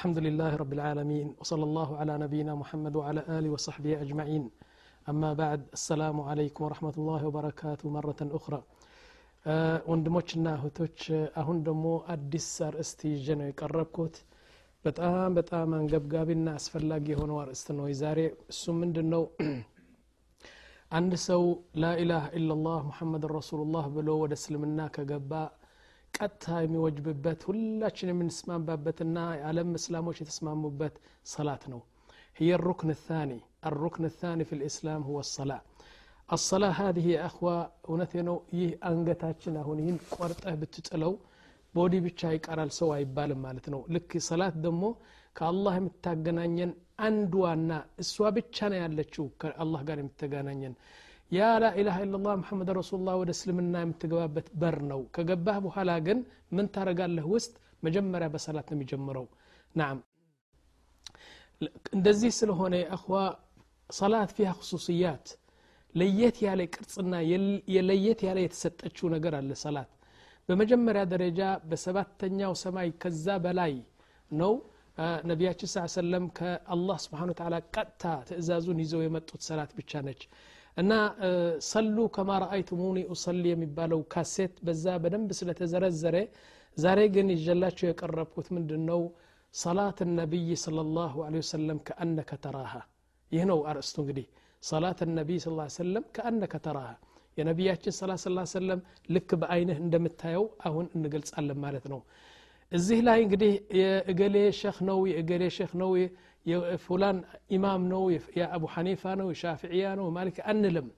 الحمد لله رب العالمين وصلى الله على نبينا محمد وعلى آله وصحبه أجمعين أما بعد السلام عليكم ورحمة الله وبركاته مرة أخرى ወንድሞችና እህቶች አሁን ደግሞ አዲስ አርእስት ይዤ ነው የቀረብኩት በጣም በጣም አንገብጋቢና አስፈላጊ የሆነው አርእስት ነው ዛሬ እሱ ምንድን ነው አንድ ሰው ላኢላህ ኢላላህ ሙሐመድ ረሱሉላህ ብሎ ወደ እስልምና ከገባ ቀጥታ የሚወጅብበት ሁላችን የምንስማማበትና የዓለም እስላሞች የተስማሙበት ሰላት ነው هي الركن الثاني الركن الثاني في الإسلام هو الصلاة الصلاة هذه يا أخوة እውነቴ ነው ይህ አንገታችን አሁን ይህን ቆርጠህ ብትጥለው ቦዲ ብቻ ይቀራል ሰው አይባልም ማለት ነው ልክ ሰላት ደግሞ ከአላህ የምታገናኘን አንድዋና እሷ ብቻ ነው ያለችው ከአላህ ጋር የምትገናኘን ያ ላኢላሃ ኢላላህ ሙሐመድ ረሱሉላህ ወደ እስልምና የምትገባበት በር ነው ከገባህ በኋላ ግን ምን ታረጋለህ ውስጥ መጀመሪያ በሰላት ነው የሚጀምረው ናም እንደዚህ ስለሆነ አኽዋ ሰላት ፊሃ ክሱስያት ለየት ያለ ቅርጽና ለየት ያለ የተሰጠችው ነገር አለ ሰላት በመጀመሪያ ደረጃ በሰባተኛው ሰማይ ከዛ በላይ ነው ነቢያችን ስ ሰለም ከአላህ ስብሓን ተላ ቀጥታ ትእዛዙን ይዘው የመጡት ሰላት ብቻ ነች እና ሰሉ ከማ ረአይቱሙኒ ኡሰሊ የሚባለው ካሴት በዛ በደንብ ስለተዘረዘረ ዛሬ ግን ይጀላቸው የቀረብኩት ምንድን ነው ሰላት ነቢይ ስለ ላሁ ለ ወሰለም ከአነከ ተራሃ ይህ ነው አርእስቱ እንግዲህ ሰላት ነቢይ ስ ሰለም ከአነከ ተራሃ የነቢያችን ስላ ስላ ሰለም ልክ በአይንህ እንደምታየው አሁን እንገልጻለን ማለት ነው እዚህ ላይ እንግዲህ የእገሌ ሸህ ነው የእገሌ ሸህ ነው የፉላን ኢማም ነው የአቡ ሐኒፋ ነው የሻፍዕያ ነው ማሊክ አንልም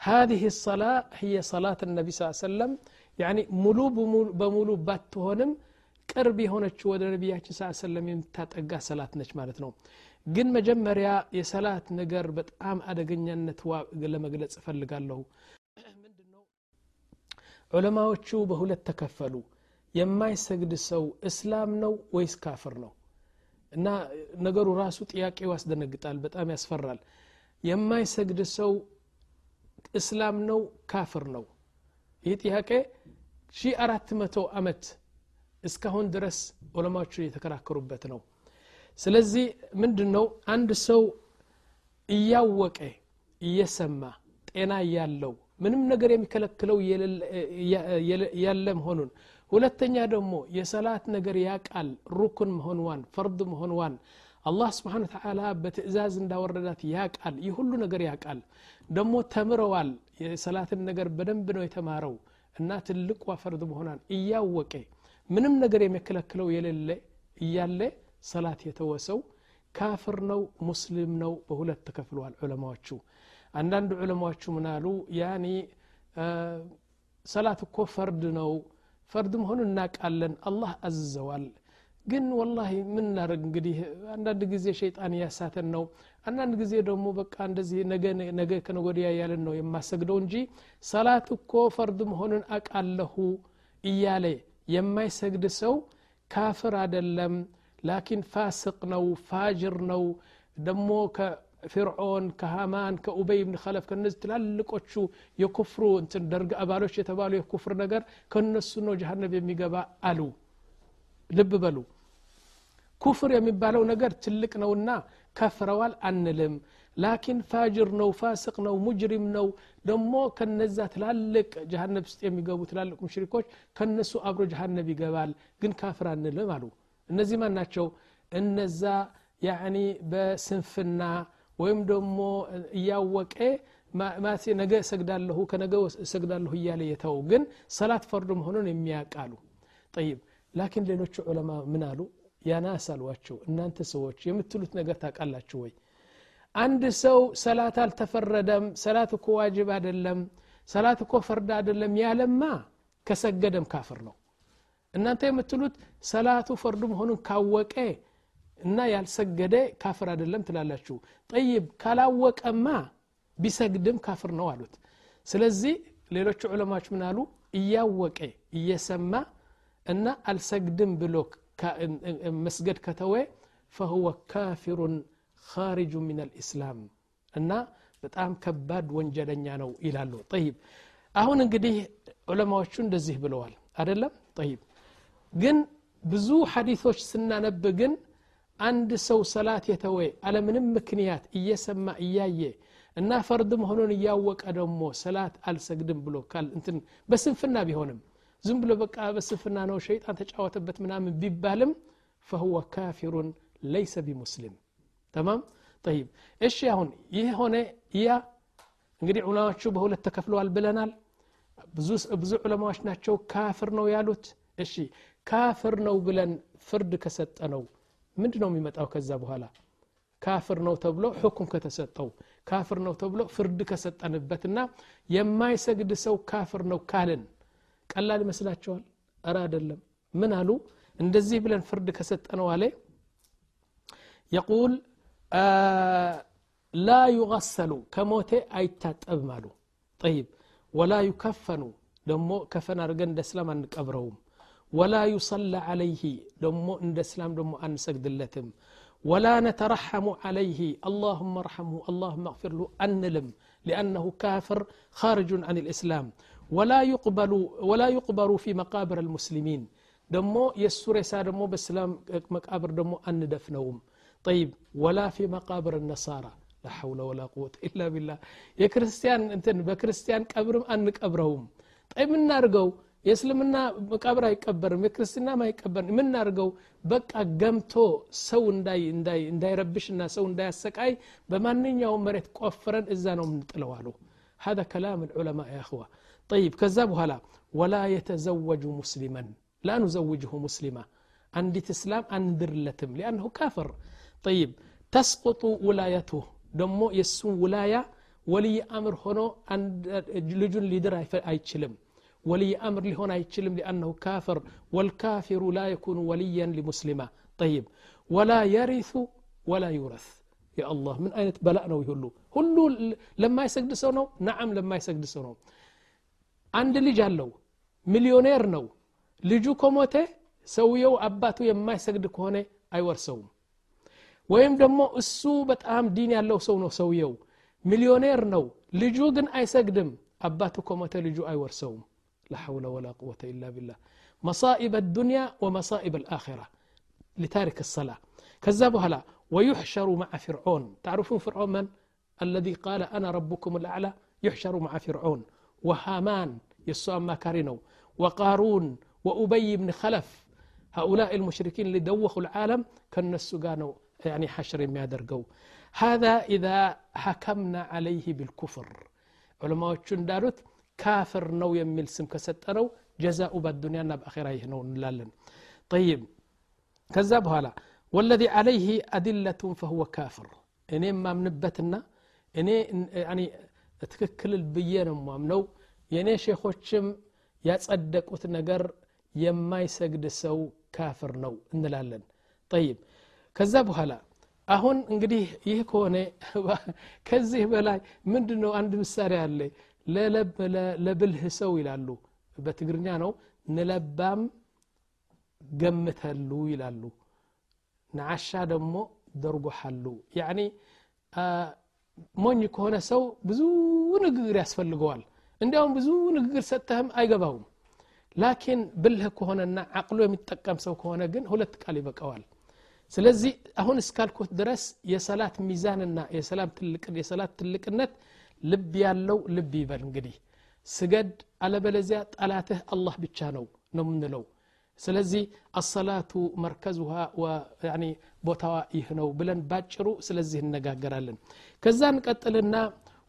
هذه الصلاة هي صلاة النبي صلى الله عليه وسلم يعني ሙሉ በሙሉ ባትሆንም ቅርብ የሆነች ወደ ነቢያችን ስ ሰለም የምታጠጋ ሰላት ነች ማለት ነው ግን መጀመሪያ የሰላት ነገር በጣም አደገኛነት ለመግለጽ እፈልጋለሁ ምንድነው ዑለማዎቹ በሁለት ተከፈሉ የማይሰግድ ሰው እስላም ነው ወይስ ካፍር ነው እና ነገሩ ራሱ ጥያቄው ያስደነግጣል በጣም ያስፈራል። የማይሰግድ ሰው እስላም ነው ካፍር ነው? ይህ ጥያቄ ሺ አራት መቶ አመት እስካሁን ድረስ ዑለማዎቹ የተከራከሩበት ነው። ስለዚህ ምንድን ነው አንድ ሰው እያወቀ እየሰማ ጤና ያለው ምንም ነገር የሚከለክለው ያለ መሆኑን ሁለተኛ ደግሞ የሰላት ነገር ያቃል ሩኩን መሆንዋን ፈርድ መሆንዋን አላህ ስብሓን ተላ በትእዛዝ እንዳወረዳት ያቃል ይህ ሁሉ ነገር ያቃል። ደግሞ ተምረዋል የሰላትን ነገር በደንብ ነው የተማረው እና ትልቋ ፈርድ መሆኗን እያወቀ ምንም ነገር የሚከለክለው የሌለ እያለ ሰላት የተወሰው ካፍር ነው ሙስሊም ነው በሁለት ተከፍለዋል ዑለማዎቹ። አንዳንድ ዑለማዎቹ ምናሉ ያኒ ሰላት እኮ ፈርድ ነው ፈርድ መሆኑ እናቃለን። አላህ አዝዘዋል ግን ወላሂ ምን እናደርግ እንግዲህ? አንዳንድ ጊዜ ሸይጣን እያሳተን ነው። አንዳንድ ጊዜ ደግሞ በቃ እንደዚህ ነገ ከነጎዲያ እያለን ነው የማሰግደው እንጂ ሰላት እኮ ፈርድ መሆኑን አቃለሁ እያለ የማይሰግድ ሰው ካፍር አደለም ላኪን ፋስቅ ነው ፋጅር ነው። ደሞ ከፊርዖን ከሃማን ከኡበይ ብን ከለፍ ከነዚህ ትላልቆቹ የኩፍሩ እንትን ደርግ አባሎች የተባሉ የኩፍር ነገር ከነሱ ነው ጀሃነብ የሚገባ አሉ። ልብ በሉ። ኩፍር የሚባለው ነገር ትልቅ ነውና ከፍረዋል አንልም። ላኪን ፋጅር ነው ፋስቅ ነው ሙጅሪም ነው። ደሞ ከነዛ ትላልቅ ጀሃነብ ውስጥ የሚገቡ ትላልቅ ሙሽሪኮች ከነሱ አብሮ ጀሃነብ ይገባል። ግን ካፍር አንልም አሉ። እነዚህ ማን ናቸው? እነዛ ያኒ በስንፍና ወይም ደግሞ እያወቀ ነገ እሰግዳለሁ ከነገ እሰግዳለሁ እያለ የተው ግን ሰላት ፈርዶ መሆኑን የሚያቃሉ ጠይብ ላኪን ሌሎቹ ዑለማ ምን አሉ? ያናስ አሏቸው እናንተ ሰዎች የምትሉት ነገር ታውቃላችሁ ወይ? አንድ ሰው ሰላት አልተፈረደም ሰላት እኮ ዋጅብ አይደለም ሰላት እኮ ፈርድ አይደለም ያለማ ከሰገደም ካፍር ነው። እናንተ የምትሉት ሰላቱ ፈርዱ መሆኑን ካወቀ እና ያልሰገደ ካፍር አይደለም ትላላችሁ። ጠይብ ካላወቀማ ቢሰግድም ካፍር ነው አሉት። ስለዚህ ሌሎቹ ዑለማዎች ምን አሉ? እያወቀ እየሰማ እና አልሰግድም ብሎ መስገድ ከተወ ፈሁወ ካፊሩን ካሪጁ ምን አልእስላም እና በጣም ከባድ ወንጀለኛ ነው ይላሉ። ጠይብ አሁን እንግዲህ ዑለማዎቹ እንደዚህ ብለዋል። አደለም ጠይብ ግን ብዙ ሐዲቶች ስናነብ ግን አንድ ሰው ሰላት የተወ አለምንም ምክንያት እየሰማ እያየ እና ፈርድ መሆኑን እያወቀ ደግሞ ሰላት አልሰግድም ብሎ እንትን በስንፍና ቢሆንም ዝም ብሎ በቃ በስንፍና ነው ሸይጣን ተጫወተበት ምናምን ቢባልም ፈሁወ ካፊሩን ለይሰ ቢሙስሊም። ተማም? ጠይብ። እሺ አሁን ይህ ሆነ ያ እንግዲህ ዑለማዎቹ በሁለት ተከፍለዋል ብለናል። ብዙ ዑለማዎች ናቸው ካፍር ነው ያሉት። እሺ ካፍር ነው ብለን ፍርድ ከሰጠ ነው ምንድ ነው የሚመጣው ከዛ በኋላ? ካፍር ነው ተብሎ ሕኩም ከተሰጠው ካፍር ነው ተብሎ ፍርድ ከሰጠንበትና የማይሰግድ ሰው ካፍር ነው ካልን ቀላል ይመስላቸዋል እረ አይደለም። ምን አሉ? እንደዚህ ብለን ፍርድ ከሰጠነው አለ። የቁል ላ ዩغሰሉ ከሞቴ አይታጠብም አሉ። ጠይብ። ወላ ዩከፈኑ ደሞ ከፈን አድርገን እንደ እስላም አንቀብረውም ولا يصلى عليه. دمو عند اسلام دمو ان سجد ولا نترحم عليه. اللهم ارحمه اللهم اغفر له. أن لم لأنه كافر خارج عن الإسلام. ولا يقبل ولا يقبر في مقابر المسلمين. دمو يسور دمو بالسلام مقابر دمو أن دفنهم. طيب ولا في مقابر النصارى. لا حول ولا قوة إلا بالله. يا كريستيان أنت بكريستيان قبرم أن قبرهم. طيب من نرجو የእስልምና መቃብር አይቀበርም የክርስትና አይቀበርም የምናርገው በቃ ገምቶ ሰው እንዳይረብሽና ሰው እንዳያሰቃይ በማንኛውም መሬት ቆፍረን እዛ ነው የምንጥለው አሉ هذا كلام العلماء يا أخوة طيب كذا بهلا ولا يتزوج مسلما لا نزوجه مسلما عندي اسلام اندر لتم لانه كافر طيب تسقط ولايته دمو يسون ولاية ولي امر هنا لجن ليدر አይችልም ولي امر لهنا አይችልም لانه كافر والكافر لا يكون وليا لمسلمة طيب ولا يرث ولا يورث يا الله من اين بلاء ነው ይሁሉ ሁሉ ለማ ይሰግድ ሰው ነው ነዓም ለማ ይሰግድ ሰው ነው አንድ ልጅ አለው ሚሊዮኔር ነው ልጁ ከሞተ ሰውየው አባቱ የማይሰግድ ከሆነ አይወርሰውም ወይም ደግሞ እሱ በጣም ዲን ያለው ሰው ነው ሰውየው ሚሊዮኔር ነው ልጁ ግን አይሰግድም አባቱ ከሞተ ልጁ አይወርሰውም لا حول ولا قوة إلا بالله. مصائب الدنيا ومصائب الآخرة لتارك الصلاة. كذبوا هلا. ويحشر مع فرعون. تعرفون فرعون من؟ الذي قال أنا ربكم الأعلى. يحشر مع فرعون. وهامان يسوع ما كارينو. وقارون وأبي بن خلف. هؤلاء المشركين اللي دوخوا العالم كالنسو قانوا يعني حشر ما درقوا هذا إذا حكمنا عليه بالكفر. علماء دارت ካፍር ነው የሚል ስም ከሰጠነው ጀዛኡ በዱንያና በአኼራ ይህ ነው እንላለን። ጠይብ ከዛ በኋላ ወለዚ አለይህ አድለቱን ፈህወ ካፍር እኔ ማምንበትና እኔ ትክክልል ብዬ ነው ማምነው የእኔ ሼኾችም ያጸደቁት ነገር የማይሰግድ ሰው ካፍር ነው እንላለን። ጠይብ ከዛ በኋላ አሁን እንግዲህ ይህ ከሆነ ከዚህ በላይ ምንድነው አንድ ምሳሌ አለ? ለብልህ ሰው ይላሉ። በትግርኛ ነው ንለባም ገምተሉ ይላሉ። ነዓሻ ደግሞ ደርጎሓሉ ያኒ ሞኝ ከሆነ ሰው ብዙ ንግግር ያስፈልገዋል። እንዲያውም ብዙ ንግግር ሰጥተህም አይገባውም። ላኪን ብልህ ከሆነና አቅሎ የሚጠቀም ሰው ከሆነ ግን ሁለት ቃል ይበቀዋል ስለዚህ አሁን እስካልኩት ድረስ የሰላት ሚዛንና የሰላት ትልቅነት ልብ ያለው ልብ ይበል እንግዲህ። ስገድ አለበለዚያ ጠላትህ አላህ ብቻ ነው ነው ምንለው ስለዚህ አሰላቱ መርከዙሃ ቦታዋ ይህ ነው ብለን ባጭሩ ስለዚህ እነጋገራለን ከዛ እንቀጥልና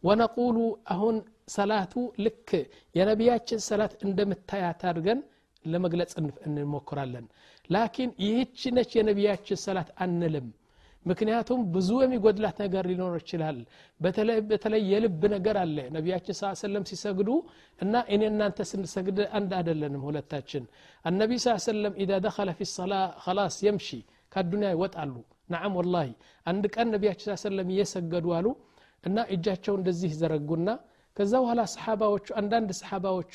ወነቁሉ አሁን ሰላቱ ልክ የነቢያችን ሰላት እንደምታያት አድርገን ለመግለጽ እንሞክራለን። ላኪን ይህች ነች የነቢያችን ሰላት አንልም ምክንያቱም ብዙ የሚጎድላት ነገር ሊኖር ይችላል በተለይ የልብ ነገር አለ ነቢያችን ስ ሰለም ሲሰግዱ እና እኔ እናንተ ስንሰግድ አንድ አደለንም ሁለታችን አነቢ ስ ሰለም ኢዛ ደኸለ ፊ ሰላ ከላስ የምሺ ከአዱኒያ ይወጣሉ ነዓም ወላሂ አንድ ቀን ነቢያችን ስ ሰለም እየሰገዱ አሉ እና እጃቸው እንደዚህ ዘረጉና ከዛ በኋላ ሰሓባዎቹ አንዳንድ ሰሓባዎቹ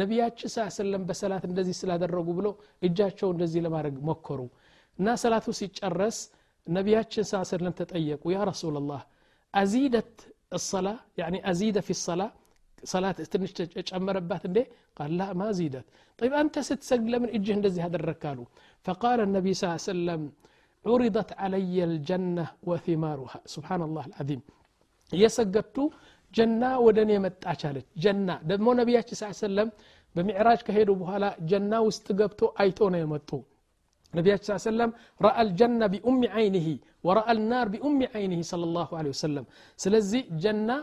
ነቢያችን ስ ሰለም በሰላት እንደዚህ ስላደረጉ ብሎ እጃቸው እንደዚህ ለማድረግ ሞከሩ እና ሰላቱ ሲጨረስ نبياتشن ساسر لم تتأيك ويا رسول الله أزيدت الصلاة يعني أزيد في الصلاة صلاة اتش أمر ربات ليه قال لا ما زيدت طيب أنت ستسق لمن إجه نزي هذا الركال فقال النبي صلى الله عليه وسلم عرضت علي الجنة وثمارها سبحان الله العظيم يسقطت جنة ودني مت أشالت جنة دمو نبياتش صلى الله عليه وسلم بمعراج كهيدو بهلا جنة واستقبتو أيتونا يمتو النبي صلى الله عليه وسلم رأى الجنة بأم عينه ورأى النار بأم عينه صلى الله عليه وسلم. سلزي جنه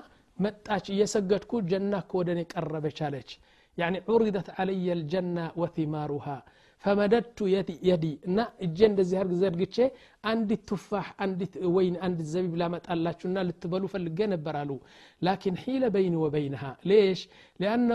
متاش يسجدكو جنه كودني قربت يعني عرضت علي الجنه وثمارها فمددت يدي يدي. نا اجند زي هرج زرجتشي عند التفاح عند وين عند الزبيب لا مت الله شنا لتبلو فلجنا برالو لكن حيلة بيني وبينها ليش لأن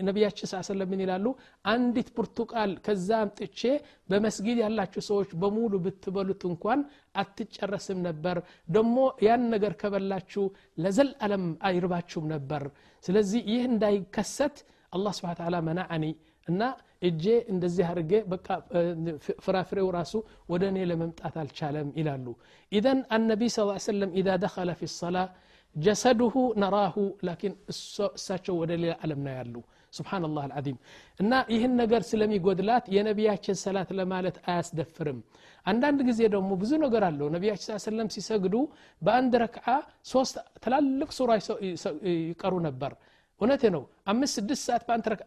النبي صلى الله من يلالو عند البرتقال كزام تشي بمسجد الله شو سوش بمولو بتبلو تنقان أتتش الرسم نبر دمو يان نجر كبر الله شو لازل ألم أيربات شو نبر سلزي يهن داي كست الله سبحانه وتعالى منعني إن እጄ እንደዚህ አድርጌ በቃ ፍራፍሬው ራሱ ወደ እኔ ለመምጣት አልቻለም ይላሉ። ኢዘን አነቢይ ስ ሰለም ኢዛ ደኸለ ፊ ሰላ ጀሰዱሁ ነራሁ ላኪን እሳቸው ወደ ሌላ ዓለም ነው ያሉ። ስብሓን ላህ አልዓዚም። እና ይህን ነገር ስለሚጎድላት የነቢያችን ሰላት ለማለት አያስደፍርም። አንዳንድ ጊዜ ደግሞ ብዙ ነገር አለው። ነቢያችን ስ ሰለም ሲሰግዱ በአንድ ረክዓ ሶስት ትላልቅ ሱራ ይቀሩ ነበር እውነቴ ነው። አምስት ስድስት ሰዓት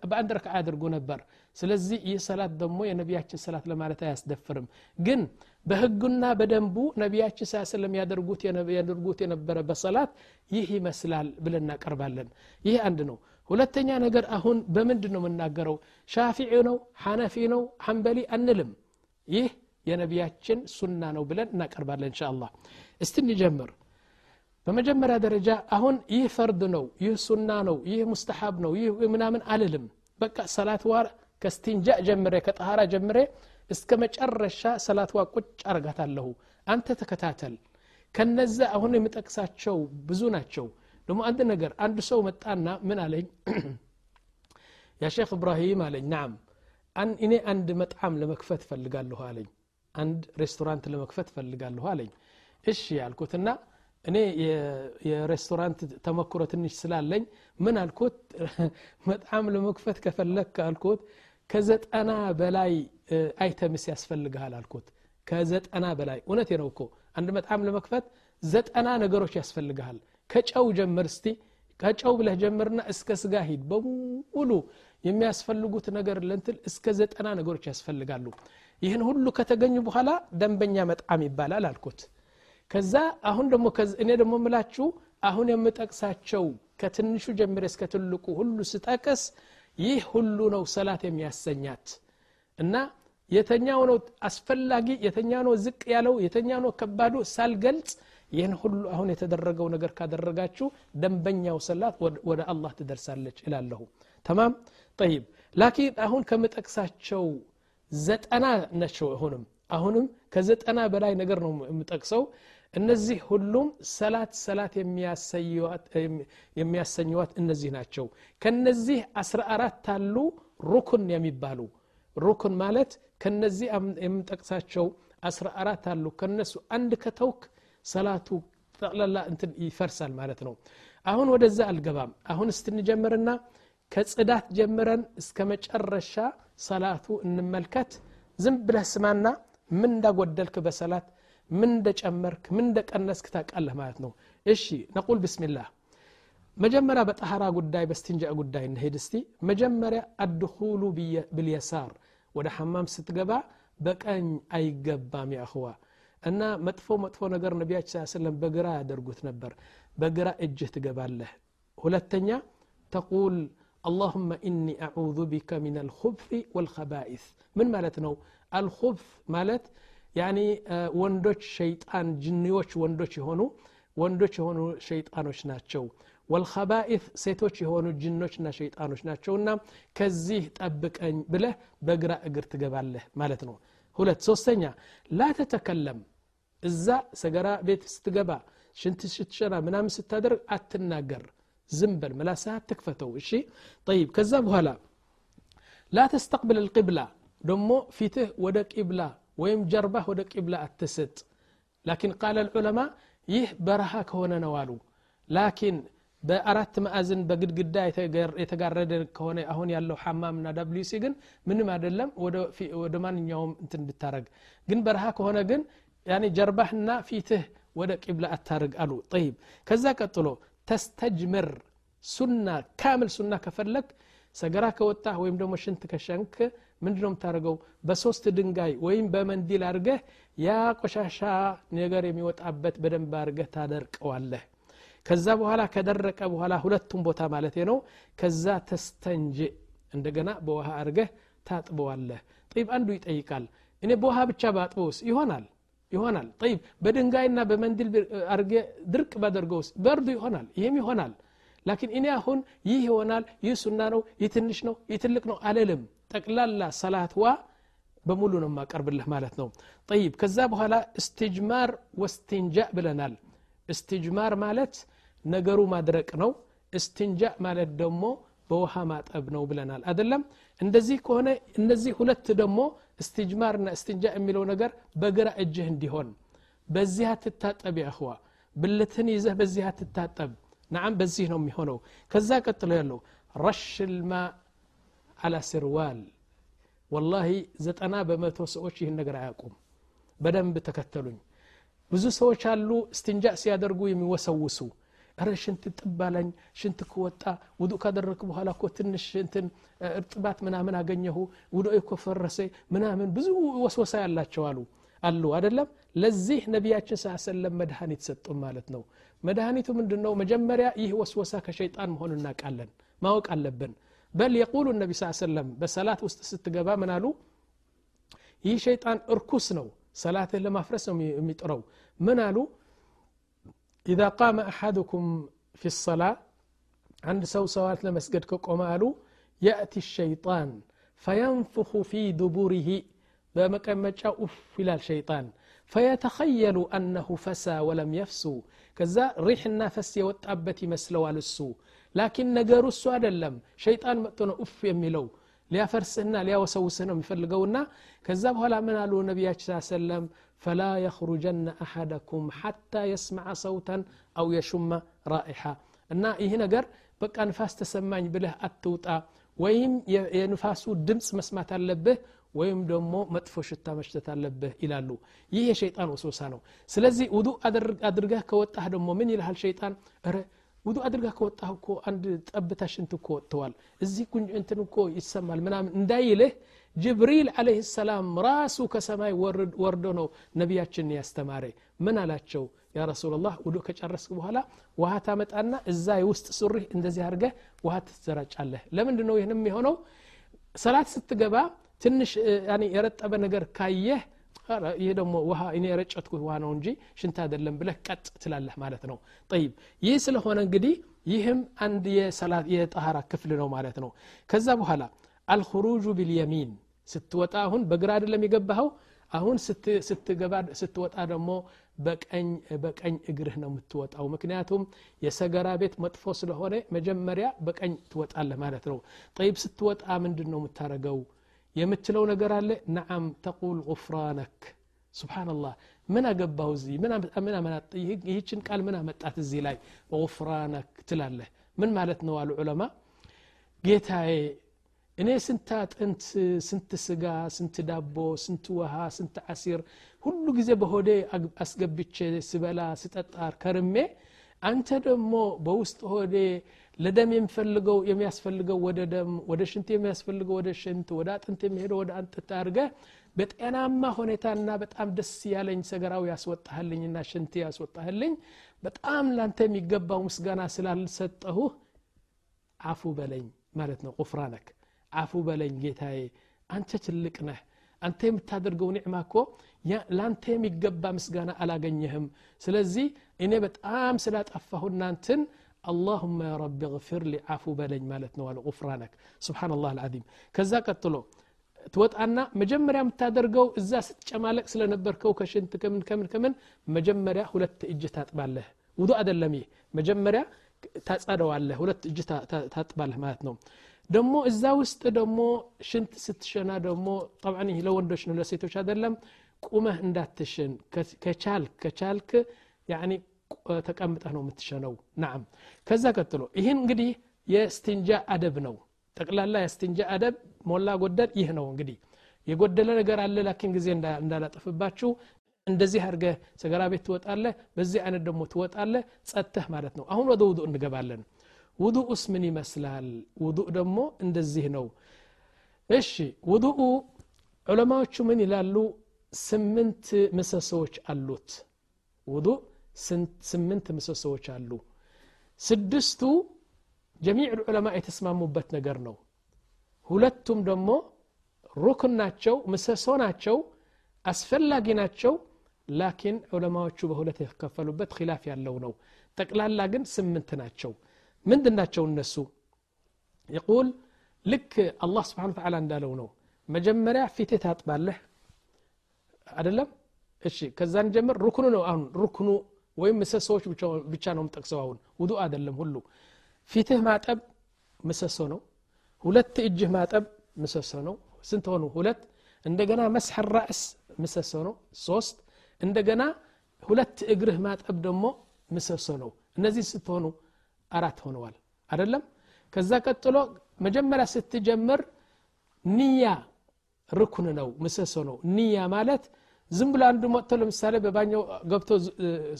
በአንድ ረክዓ ያደርጉ ነበር። ስለዚህ ይህ ሰላት ደግሞ የነቢያችን ሰላት ለማለት አያስደፍርም። ግን በህጉና በደንቡ ነቢያችን ስ ሰለም ያደርጉት ያደርጉት የነበረ በሰላት ይህ ይመስላል ብለን እናቀርባለን። ይህ አንድ ነው። ሁለተኛ ነገር አሁን በምንድን ነው የምናገረው? ሻፊዒ ነው ሐነፊ ነው ሐንበሊ አንልም። ይህ የነቢያችን ሱና ነው ብለን እናቀርባለን እንሻ አላህ እስቲ እንጀምር በመጀመሪያ ደረጃ አሁን ይህ ፈርድ ነው ይህ ሱና ነው ይህ ሙስተሓብ ነው ይህ ምናምን አልልም። በቃ ሰላትዋ ከስቲንጃ ጀምሬ ከጠሃራ ጀምሬ እስከ መጨረሻ ሰላትዋ ቁጭ አርጋታለሁ። አንተ ተከታተል። ከነዛ አሁን የምጠቅሳቸው ብዙ ናቸው። ደግሞ አንድ ነገር አንድ ሰው መጣና ምን አለኝ? ያ ሼክ እብራሂም አለኝ ናም እኔ አንድ መጣም ለመክፈት ፈልጋለሁ አለኝ አንድ ሬስቶራንት ለመክፈት እፈልጋለሁ አለኝ። እሺ ያልኩትና እኔ የሬስቶራንት ተመክሮ ትንሽ ስላለኝ ምን አልኩት? በጣም ለመክፈት ከፈለግ አልኩት ከዘጠና በላይ items ያስፈልግሃል አልኩት። ከዘጠና በላይ እውነቴ ነው እኮ አንድ በጣም ለመክፈት ዘጠና ነገሮች ያስፈልግሃል። ከጨው ጀምር እስቲ ከጨው ብለህ ጀምርና እስከ ስጋ ሂድ። በሙሉ የሚያስፈልጉት ነገር ለንትል እስከ ዘጠና ነገሮች ያስፈልጋሉ። ይህን ሁሉ ከተገኙ በኋላ ደንበኛ መጣም ይባላል አልኩት ከዛ አሁን ደግሞ እኔ ደግሞ ምላችሁ አሁን የምጠቅሳቸው ከትንሹ ጀምሬ እስከ ትልቁ ሁሉ ስጠቅስ ይህ ሁሉ ነው ሰላት የሚያሰኛት። እና የተኛው ነው አስፈላጊ የተኛው ነው ዝቅ ያለው የተኛው ነው ከባዱ ሳልገልጽ ይህን ሁሉ አሁን የተደረገው ነገር ካደረጋችሁ ደንበኛው ሰላት ወደ አላህ ትደርሳለች እላለሁ። ተማም? ጠይብ። ላኪን አሁን ከምጠቅሳቸው ዘጠና ናቸው አሁንም። አሁንም ከዘጠና በላይ ነገር ነው የምጠቅሰው እነዚህ ሁሉም ሰላት ሰላት የሚያሰኘዋት እነዚህ ናቸው። ከነዚህ አስራ አራት አሉ ሩኩን የሚባሉ። ሩኩን ማለት ከነዚህ አስራ አራት አሉ። ከነሱ አንድ ከተውክ ሰላቱ ጠቅላላ እንትን ይፈርሳል ማለት ነው። አሁን ወደዛ አልገባም። አሁን ስትንጀምርና ከጽዳት ጀምረን እስከ መጨረሻ ሰላቱ እንመልከት። ዝም ብለህ ስማና ምን እንዳጎደልክ በሰላት ምን እንደጨመርክ ምን እንደቀነስክ ታቃለህ ማለት ነው እሺ ነቁል ብስሚላህ መጀመሪያ በጠሃራ ጉዳይ በስትንጃ ጉዳይ እንሄድ እስቲ መጀመሪያ አድኹሉ ብልየሳር ወደ ሐማም ስትገባ በቀኝ አይገባም ያእኽዋ እና መጥፎ መጥፎ ነገር ነቢያችን ስለም በግራ ያደርጉት ነበር በግራ እጅህ ትገባለህ ሁለተኛ ተቁል اللهم إني أعوذ بك من الخبث والخبائث من مالتنا الخبث مالت ያኒ ወንዶች ሸይጣን ጅኒዎች ወንዶች የሆኑ ወንዶች የሆኑ ሸይጣኖች ናቸው። ወልኸባኢፍ ሴቶች የሆኑ ጅኖችና ሸይጣኖች ናቸውና ከዚህ ጠብቀኝ ብለህ በግራ እግር ትገባለህ ማለት ነው። ሁለት ሶስተኛ ላተተከለም እዛ ሰገራ ቤት ስትገባ ሽንት ስትሸና ምናምን ስታደርግ አትናገር ዝም በል ትክፈተው እሺ? ጠይብ ከዛ በኋላ ላ ተስተቅብል ልቅብላ ደሞ ፊትህ ወደ ቂብላ ወይም ጀርባህ ወደ ቂብላ አትስጥ ላኪን ቃለ ልዑለማ ይህ በረሃ ከሆነ ነው አሉ ላኪን በአራት ማዕዝን በግድግዳ የተጋረደ ከሆነ አሁን ያለው ሐማምና ዳብሊሲ ግን ምንም አይደለም ወደ ማንኛውም እንትን ብታረግ ግን በረሃ ከሆነ ግን ያኒ ጀርባህና ፊትህ ወደ ቂብላ አታርግ አሉ ጠይብ ከዛ ቀጥሎ ተስተጅምር ሱና ካምል ሱና ከፈለግ ሰገራ ከወጣህ ወይም ደግሞ ሽንት ከሸንክ ምንድ ነው የምታደርገው? በሶስት ድንጋይ ወይም በመንዲል አድርገህ ያ ቆሻሻ ነገር የሚወጣበት በደንብ አድርገህ ታደርቀዋለህ። ከዛ በኋላ ከደረቀ በኋላ ሁለቱም ቦታ ማለት ነው ከዛ ተስተንጅ እንደገና በውሃ አድርገህ ታጥበዋለህ። ጠይብ አንዱ ይጠይቃል እኔ በውሃ ብቻ ባጥበውስ ይሆናል? ይሆናል። ጠይብ በድንጋይና በመንዲል አርጌ ድርቅ ባደርገውስ? በርዱ ይሆናል ይህም ይሆናል። ላኪን እኔ አሁን ይህ ይሆናል ይህ ሱና ነው ይህ ትንሽ ነው ይህ ትልቅ ነው አልልም ጠቅላላ ሰላትዋ በሙሉ ነው የማቀርብልህ ማለት ነው ጠይብ ከዛ በኋላ እስትጅማር ወስትንጃ ብለናል እስትጅማር ማለት ነገሩ ማድረቅ ነው እስትንጃ ማለት ደግሞ በውሃ ማጠብ ነው ብለናል አደለም እንደዚህ ከሆነ እነዚህ ሁለት ደግሞ እስትጅማርና እስትንጃ የሚለው ነገር በግራ እጅህ እንዲሆን በዚህ አትታጠብ ያህዋ ብልትን ይዘህ በዚህ አትታጠብ ናዓም በዚህ ነው የሚሆነው ከዛ ቀጥሎ ያለው ረሽ ልማ አላ ስርዋል። ወላሂ ዘጠና በመቶ ሰዎች ይህን ነገር አያውቁም። በደንብ ተከተሉኝ። ብዙ ሰዎች አሉ እስትንጃ ሲያደርጉ የሚወሰውሱ። እረ ሽንት ጥባለኝ ሽንት ከወጣ ውዱ ካደረግክ በኋላ እኮ ትንሽ እንትን እርጥባት ምናምን አገኘሁ ውዶ እኮ ፈረሰ ምናምን ብዙ ወስወሳ ያላቸው አሉ። አሉ አደለም ለዚህ ነቢያችን ስ ሰለም መድኃኒት ሰጡን ማለት ነው። መድኃኒቱ ምንድን ነው መጀመሪያ ይህ ወስወሳ ከሸይጣን መሆን እናውቃለን ማወቅ አለብን بل يقول النبي صلى الله عليه وسلم بسلات وست ست جبا منالو هي شيطان اركوس نو صلاه لما فرس يطرو منالو اذا قام احدكم في الصلاه عند سو سوالت لمسجد كقوم قالوا ياتي الشيطان فينفخ في دبوره بمكان ما اوف إلى الشيطان فيتخيل أنه فسى ولم يفسو. كذا ريح النافس يوطابتي مسلوا ألسو. لكن نجر السو لم شيطان متنا أف يميلو. ليا فرسنا ليا وسوسنا مفلقونا. كذا بهلا من قالوا النبي صلى الله عليه وسلم. فلا يخرجن أحدكم حتى يسمع صوتا أو يشم رائحة. أن إيه نجر بك أنفاس تسمعني بله أتوتا ويم ينفاسو دمس مسمات اللبه ወይም ደግሞ መጥፎ ሽታ መሽተት አለብህ ይላሉ ይህ የሸይጣን ወስወሳ ነው ስለዚህ ውዱ አድርገህ ከወጣህ ደግሞ ምን ይልሃል ሸይጣን ውዱ አድርጋ ከወጣህ እኮ አንድ ጠብታ ሽንት እኮ ወጥተዋል እዚህ ጉኝ እንትን እኮ ይሰማል ምናምን እንዳይልህ ጅብሪል አለህ ሰላም ራሱ ከሰማይ ወርዶ ነው ነቢያችን ያስተማረ ምን አላቸው ያ ረሱላላህ ውዱ ከጨረስክ በኋላ ውሃ ታመጣና እዛ የውስጥ ሱሪህ እንደዚህ አድርገህ ውሃ ትዘራጫለህ ለምንድ ነው ይህንም የሆነው ሰላት ስትገባ ትንሽ የረጠበ ነገር ካየህ ይህ ደግሞ ውሃ እኔ የረጨትኩት ውሃ ነው እንጂ ሽንት አይደለም ብለህ ቀጥ ትላለህ ማለት ነው ጠይብ ይህ ስለሆነ እንግዲህ ይህም አንድ የጠሃራ ክፍል ነው ማለት ነው ከዛ በኋላ አልኹሩጁ ቢልየሚን ስትወጣ አሁን በግራ አይደለም የገባኸው አሁን ስትወጣ ደግሞ በቀኝ በቀኝ እግርህ ነው የምትወጣው ምክንያቱም የሰገራ ቤት መጥፎ ስለሆነ መጀመሪያ በቀኝ ትወጣለህ ማለት ነው ጠይብ ስትወጣ ምንድን ነው የምታደረገው የምትለው ነገር አለ? ነዓም ተቁል ጉፍራነክ ስብሓንላህ ምን አገባው እዚህ? ምን ይህችን ቃል ምን አመጣት እዚህ ላይ? ጉፍራነክ ትላለህ። ምን ማለት ነው አሉ ዑለማ? ጌታዬ እኔ ስንት አጥንት ስንት ስጋ ስንት ዳቦ ስንት ውሃ ስንት አሲር ሁሉ ጊዜ በሆዴ አስገብቼ ስበላ ስጠጣ ከርሜ አንተ ደግሞ በውስጥ ሆዴ ለደም የሚፈልገው የሚያስፈልገው ወደ ደም ወደ ሽንት የሚያስፈልገው ወደ ሽንት ወደ አጥንት የሚሄደው ወደ አንጥት አድርገ በጤናማ ሁኔታና በጣም ደስ ያለኝ ሰገራው ያስወጣህልኝና ሽንት ያስወጣህልኝ በጣም ላንተ የሚገባው ምስጋና ስላልሰጠሁህ አፉ በለኝ ማለት ነው። ቁፍራነክ አፉ በለኝ ጌታዬ አንተ ትልቅ ነህ። አንተ የምታደርገው ኒዕማ እኮ ለአንተ የሚገባ ምስጋና አላገኘህም። ስለዚህ እኔ በጣም ስላጠፋሁ እናንትን اللهم يا رب اغفر لي. عفو بلج مالت نوال غفرانك. سبحان الله العظيم. كذا قتلو توطانا مجمريا متادرغو اذا ستچمالك سلا نبركو كشنت كمن كمن كمن مجمريا ሁለት እጅ ታጥባለህ። ውዱ አይደለም ይሄ። مجمريا ታጸደዋለህ ሁለት እጅ ታጥባለህ ማለት ነው። ደሞ እዛ ውስጥ ደሞ ሽንት ስትሸና ደሞ طبعا هي لو ነው ለሴቶች አይደለም። ቁመህ انداتشن ከቻል ከቻልክ يعني ተቀምጠህ ነው የምትሸነው። ናም ከዛ ቀጥሎ ይህን እንግዲህ የስትንጃ አደብ ነው። ጠቅላላ የስትንጃ አደብ ሞላ ጎደል ይህ ነው እንግዲህ። የጎደለ ነገር አለ ላኪን ጊዜ እንዳላጠፍባችሁ። እንደዚህ አድርገህ ሰገራ ቤት ትወጣለህ በዚህ አይነት ደግሞ ትወጣለህ ጸተህ ማለት ነው። አሁን ወደ ውዱእ እንገባለን። ውዱኡስ ምን ይመስላል? ውዱእ ደግሞ እንደዚህ ነው። እሺ ውዱኡ ዑለማዎቹ ምን ይላሉ? ስምንት ምሰሶዎች አሉት። ውዱእ ስምንት ምሰሶዎች አሉ። ስድስቱ ጀሚዕ ዑለማ የተስማሙበት ነገር ነው። ሁለቱም ደግሞ ሩክን ናቸው ምሰሶ ናቸው አስፈላጊ ናቸው። ላኪን ዑለማዎቹ በሁለት የተከፈሉበት ኪላፍ ያለው ነው። ጠቅላላ ግን ስምንት ናቸው። ምንድን ናቸው እነሱ? ይቁል ልክ አላህ ስብሓን ተዓላ እንዳለው ነው። መጀመሪያ ፊትህ ታጥባለህ? አደለም እሺ ከዛን ጀምር ሩክኑ ነው አሁን ሩክኑ ወይም ምሰሶዎች ብቻ ነው የምጠቅሰው አሁን። ውዱ አደለም ሁሉ። ፊትህ ማጠብ ምሰሶ ነው። ሁለት እጅህ ማጠብ ምሰሶ ነው። ስንት ሆኑ? ሁለት። እንደገና መስሐ ራእስ ምሰሶ ነው። ሶስት። እንደገና ሁለት እግርህ ማጠብ ደግሞ ምሰሶ ነው። እነዚህ ስትሆኑ አራት ሆነዋል። አደለም ከዛ ቀጥሎ መጀመሪያ ስትጀምር ንያ ርኩን ነው ምሰሶ ነው። ንያ ማለት ዝም ብሎ አንዱ መጥቶ ለምሳሌ በባኛው ገብቶ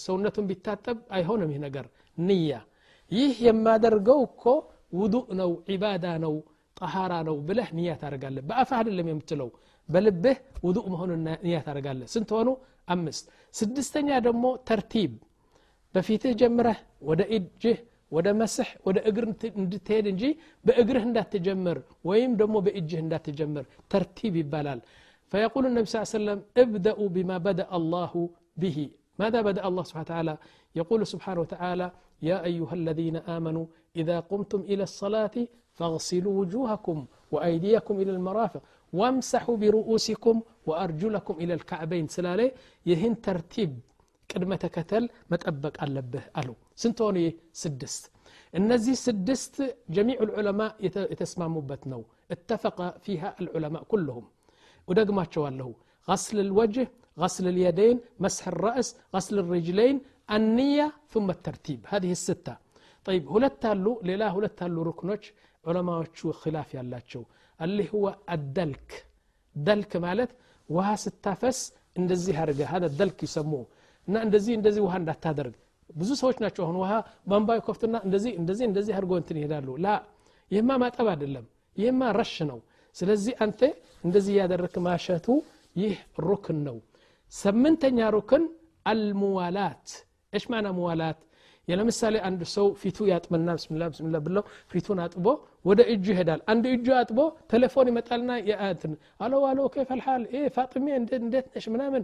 ሰውነቱን ቢታጠብ አይሆንም ይህ ነገር ንያ ይህ የማደርገው እኮ ውዱእ ነው ዒባዳ ነው ጠሃራ ነው ብለህ ንያ ታደርጋለህ በአፍ አይደለም የምትለው በልብህ ውዱእ መሆኑን ንያ ታደርጋለህ ስንት ሆኑ አምስት ስድስተኛ ደግሞ ተርቲብ በፊትህ ጀምረህ ወደ እጅህ ወደ መስሕ ወደ እግር እንድትሄድ እንጂ በእግርህ እንዳትጀምር ወይም ደግሞ በእጅህ እንዳትጀምር ተርቲብ ይባላል فيقول النبي صلى الله عليه وسلم ابدأوا بما بدأ الله به ماذا بدأ الله سبحانه وتعالى يقول سبحانه وتعالى يا أيها الذين آمنوا إذا قمتم إلى الصلاة فاغسلوا وجوهكم وأيديكم إلى المرافق وامسحوا برؤوسكم وأرجلكم إلى الكعبين سلالي يهن ترتيب ቅድመ ተከተል መጠበቅ አለብህ አሉ ስንት ሆኑ ይህ ስድስት እነዚህ ስድስት ጀሚዕ ልዑለማ የተስማሙበት ነው اتفق فيها العلماء كلهم ودقماتشوالله غسل الوجه غسل اليدين مسح الرأس غسل الرجلين النية ثم الترتيب هذه الستة طيب هلتالو للا هلتالو ركنوش علماء خلاف يالاتشو اللي هو الدلك دلك مالت وها ستافس እንደዚህ አድርገ هذا الدلك يسموه እና እንደዚህ እንደዚህ ውሃ እንዳታደርግ ብዙ ሰዎች ናቸው አሁን ውሃ ቧንቧ ከፍትና እንደዚህ እንደዚህ እንደዚህ አድርጎ እንትን ይሄዳሉ ላ ይህማ ማጠብ አይደለም ይህማ ረሽ ነው ስለዚህ አንተ እንደዚህ እያደረክ ማሸቱ ይህ ሩክን ነው ስምንተኛ ሩክን አልሙዋላት እሽ ማና ሙዋላት ለምሳሌ አንድ ሰው ፊቱ ያጥብና ብስሚላ ብስሚላ ብለው ፊቱን አጥቦ ወደ እጁ ይሄዳል አንድ እጁ አጥቦ ቴሌፎን ይመጣልና አሎ አሎ ከይፍ አልሓል ፋጥሜ እንዴት ነሽ ምናምን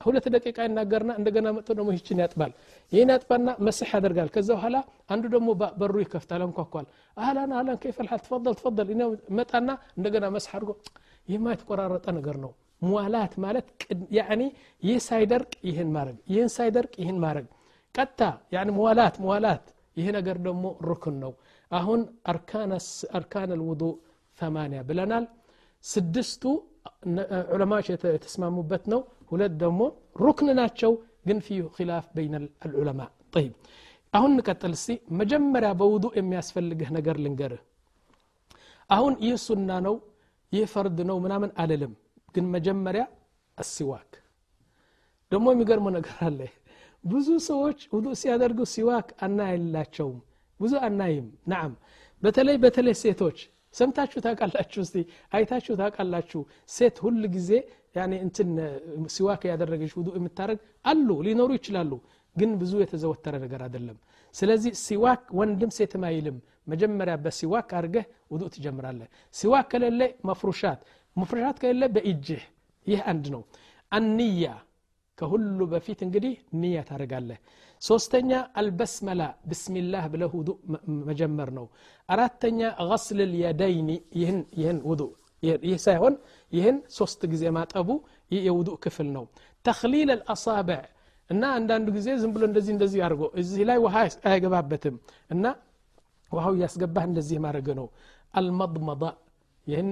ሁለት ደቂቃ ይናገርና እንደገና መጥቶ ደግሞ ይችን ያጥባል ይህን ያጥባና መስሕ ያደርጋል ከዛ በኋላ አንዱ ደግሞ በሩ ይከፍታል አንኳኳል አህላን አህላን ከይፈልሃል ትፈል ትፈል መጣና እንደገና መስሕ አድርጎ ይህማ የተቆራረጠ ነገር ነው ሙዋላት ማለት ይህ ሳይደርቅ ይህን ማድረግ ይህን ሳይደርቅ ይህን ማድረግ ቀጥታ ሙዋላት ሙዋላት ይህ ነገር ደግሞ ሩክን ነው አሁን አርካን አልውዱእ ثمانية ብለናል ስድስቱ ዑለማዎች የተስማሙበት ነው። ሁለት ደግሞ ركن ናቸው ግን في خلاف بين العلماء። طيب። አሁን እንቀጥል እስቲ። መጀመሪያ በውዱእ የሚያስፈልግህ ነገር ልንገርህ። አሁን ይህ ሱና ነው ይህ ፈርድ ነው ምናምን አልልም ግን መጀመሪያ السواك ደግሞ የሚገርመው ነገር አለ። ብዙ ሰዎች ውዱእ ሲያደርጉ ሲዋክ አናይላቸውም። ብዙ አናይም። نعم በተለይ በተለይ ሴቶች ሰምታችሁ ታውቃላችሁ? እስቲ አይታችሁ ታውቃላችሁ? ሴት ሁል ጊዜ ያኔ እንትን ሲዋክ ያደረገች ውዱ የምታደረግ አሉ ሊኖሩ ይችላሉ ግን ብዙ የተዘወተረ ነገር አይደለም። ስለዚህ ሲዋክ ወንድም ሴትም አይልም። መጀመሪያ በሲዋክ አድርገህ ውዱ ትጀምራለህ። ሲዋክ ከሌለ መፍሩሻት መፍሩሻት ከሌለ በእጅህ። ይህ አንድ ነው። النية ከሁሉ በፊት እንግዲህ ንያ ታደርጋለህ ሶስተኛ አልበስመላ ብስሚላህ ብለህ ውዱ መጀመር ነው አራተኛ غስል ልየደይኒ ይህን ይህን ውዱ ይህ ሳይሆን ይህን ሶስት ጊዜ ማጠቡ ይህ የውዱ ክፍል ነው ተክሊል አልአሳብዕ እና አንዳንዱ ጊዜ ዝም ብሎ እንደዚህ እንደዚህ አድርጎ እዚህ ላይ ውሃ አይገባበትም እና ውሃው እያስገባህ እንደዚህ ማድረግ ነው አልመضመض ይህን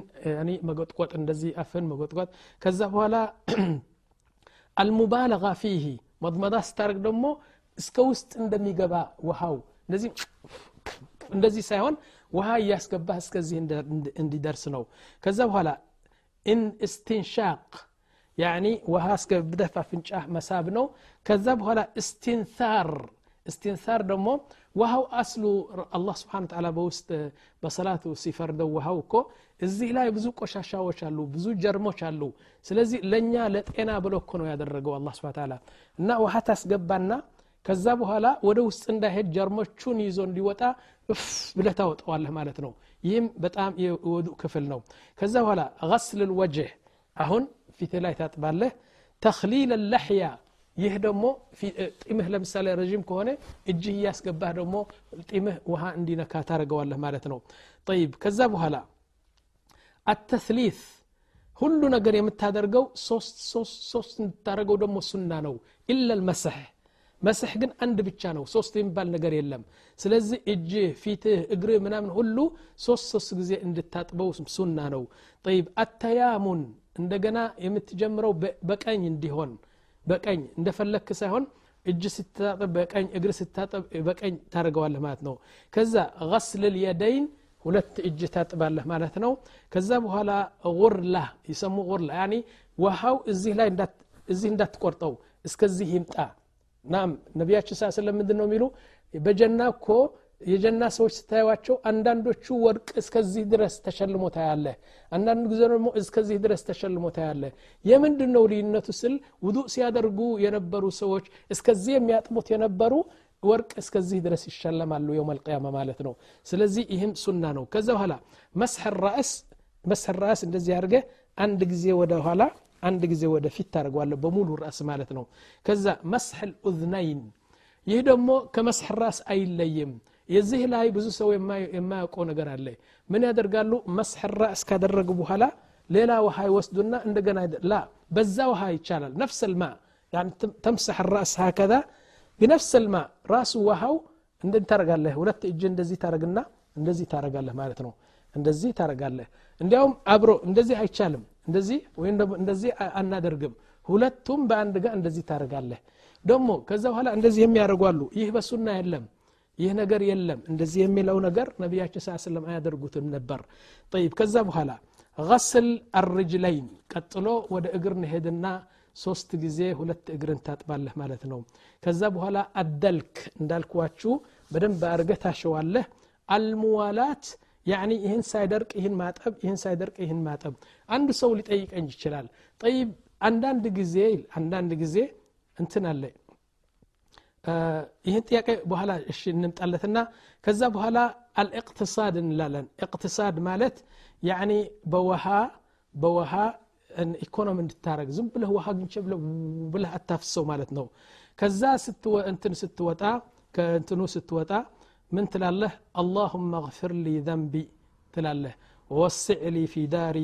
መጎጥቆጥ እንደዚህ አፍን መጎጥቆጥ ከዛ በኋላ አልሙባለጋ ፊህ መጥመጣ ስታደርግ ደግሞ እስከ ውስጥ እንደሚገባ ውሃው እንደዚህ እንደዚህ ሳይሆን ውሃ እያስገባህ እስከዚህ እንዲደርስ ነው ከዛ በኋላ استنشاق يعني وهاس بدفع فنشاه مسابنو كذب هلا استنثار استنثار دمو وهو أصل الله سبحانه وتعالى بوست آه، بصلاته سفر دو وهو كو. إزي لا يبزو قشاشا وشالو بزو جرمو شالو. سلزي لنيا لتقنا بلو كونو يدرقو الله سبحانه وتعالى. نا وحتى سقبانا كذبوا هلا ودو سندا هيد جرمو شون يزون دي وطا اف بلتاو طواله مالتنو يم بتام يودو كفلنو كذبوا هلا غسل الوجه. أهون في ثلاثة بالله تخليل اللحية. ይህ ደግሞ ጢምህ ለምሳሌ ረዥም ከሆነ እጅህ እያስገባህ ደግሞ ጢምህ ውሃ እንዲነካ ታደርገዋለህ ማለት ነው ጠይብ ከዛ በኋላ አተስሊት ሁሉ ነገር የምታደርገው ሶስት ሶስት ሶስት እንድታደርገው ደግሞ ሱና ነው ኢላ ልመስሕ መስሕ ግን አንድ ብቻ ነው ሶስት የሚባል ነገር የለም ስለዚህ እጅህ ፊትህ እግርህ ምናምን ሁሉ ሶስት ሶስት ጊዜ እንድታጥበው ሱና ነው ጠይብ አተያሙን እንደገና የምትጀምረው በቀኝ እንዲሆን በቀኝ እንደፈለክ ሳይሆን እጅ ስትታጠብ በቀኝ እግር ስታጠብ በቀኝ ታደርገዋለህ ማለት ነው ከዛ ገስልል የደይን ሁለት እጅ ታጥባለህ ማለት ነው ከዛ በኋላ ጉርላ ይሰሙ ጉርላ ያኒ ውሃው እዚህ ላይ እዚህ እንዳትቆርጠው እስከዚህ ይምጣ ናም ነቢያችን ሳ ስለም ምንድን ነው የሚሉ በጀና እኮ የጀና ሰዎች ስታዩዋቸው አንዳንዶቹ ወርቅ እስከዚህ ድረስ ተሸልሞ ታያለህ። አንዳንዱ ጊዜ ደግሞ እስከዚህ ድረስ ተሸልሞ ታያለህ። የምንድን ነው ልዩነቱ ስል ውዱእ ሲያደርጉ የነበሩ ሰዎች እስከዚህ የሚያጥሙት የነበሩ ወርቅ እስከዚህ ድረስ ይሸለማሉ የውም ማለት ነው። ስለዚህ ይህም ሱና ነው። ከዛ በኋላ መስሐ ራእስ እንደዚህ አድርገህ አንድ ጊዜ ወደ ኋላ አንድ ጊዜ ወደ ፊት ታደርገዋለህ በሙሉ ራስ ማለት ነው። ከዛ መስሐ ልኡዝነይን ይህ ደግሞ ከመስሐ ራስ አይለይም የዚህ ላይ ብዙ ሰው የማያውቀው ነገር አለ ምን ያደርጋሉ መስሐራ እስካደረጉ በኋላ ሌላ ውሃ ይወስዱና እንደገና ላ በዛ ውሃ ይቻላል ነፍስ ልማ ተምሰሕ ራስ ሀከዛ ቢነፍስ ልማ ራሱ ውሃው እንደ ታረጋለህ ሁለት እጅ እንደዚህ ታረግና እንደዚህ ታረጋለህ ማለት ነው እንደዚህ ታረጋለህ እንዲያውም አብሮ እንደዚህ አይቻልም እንደዚህ ወይም እንደዚህ አናደርግም ሁለቱም በአንድ ጋር እንደዚህ ታረጋለህ ደግሞ ከዛ በኋላ እንደዚህ የሚያደርጓሉ ይህ በሱና የለም ይህ ነገር የለም። እንደዚህ የሚለው ነገር ነቢያችን ስ ስለም አያደርጉትም ነበር። ጠይብ ከዛ በኋላ غስል አርጅለይን ቀጥሎ ወደ እግር ንሄድና ሶስት ጊዜ ሁለት እግርን ታጥባለህ ማለት ነው። ከዛ በኋላ አደልክ እንዳልኳችሁ በደንብ አርገህ ታሸዋለህ። አልሙዋላት ያኒ ይህን ሳይደርቅ ይህን ማጠብ ይህን ሳይደርቅ ይህን ማጠብ። አንድ ሰው ሊጠይቀኝ ይችላል። ጠይብ አንዳንድ ጊዜ አንዳንድ ጊዜ እንትን አለ ይህን ጥያቄ በኋላ እሺ እንምጣለትና ከዛ በኋላ አልእቅትሳድ እንላለን እቅትሳድ ማለት ያኒ በውሃ በውሃ ኢኮኖሚ እንድታረግ ዝም ብለህ ውሃ ግንቸ ብለህ አታፍሰው ማለት ነው ከዛ እንትን ስትወጣ ከእንትኑ ስትወጣ ምን ትላለህ አላሁመ እግፍር ሊ ዘንቢ ትላለህ ወወስዕ ሊ ፊ ዳሪ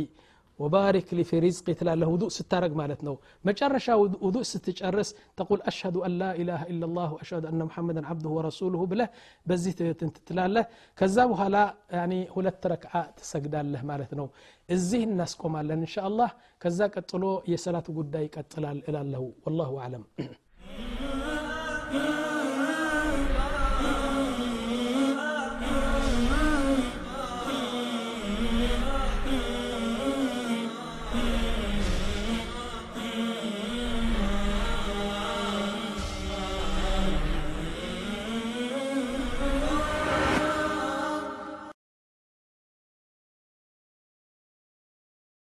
ወባሪክ ሊ ፊ ሪዝቂ ትላለህ ውዱእ ስታረግ ማለት ነው መጨረሻ ውዱእ ስትጨርስ ተቁል አሽሀዱ አን ላ ኢላሃ ኢላ ላህ ወአሽሀዱ አነ ሙሐመድን ዓብዱሁ ወረሱሉሁ ብለህ በዚህ ትላለህ ከዛ በኋላ ሁለት ረክዓ ትሰግዳለህ ማለት ነው እዚህ እናስቆማለን እንሻ አላህ ከዛ ቀጥሎ የሰላት ጉዳይ ይቀጥላል እላለሁ ወላሁ አለም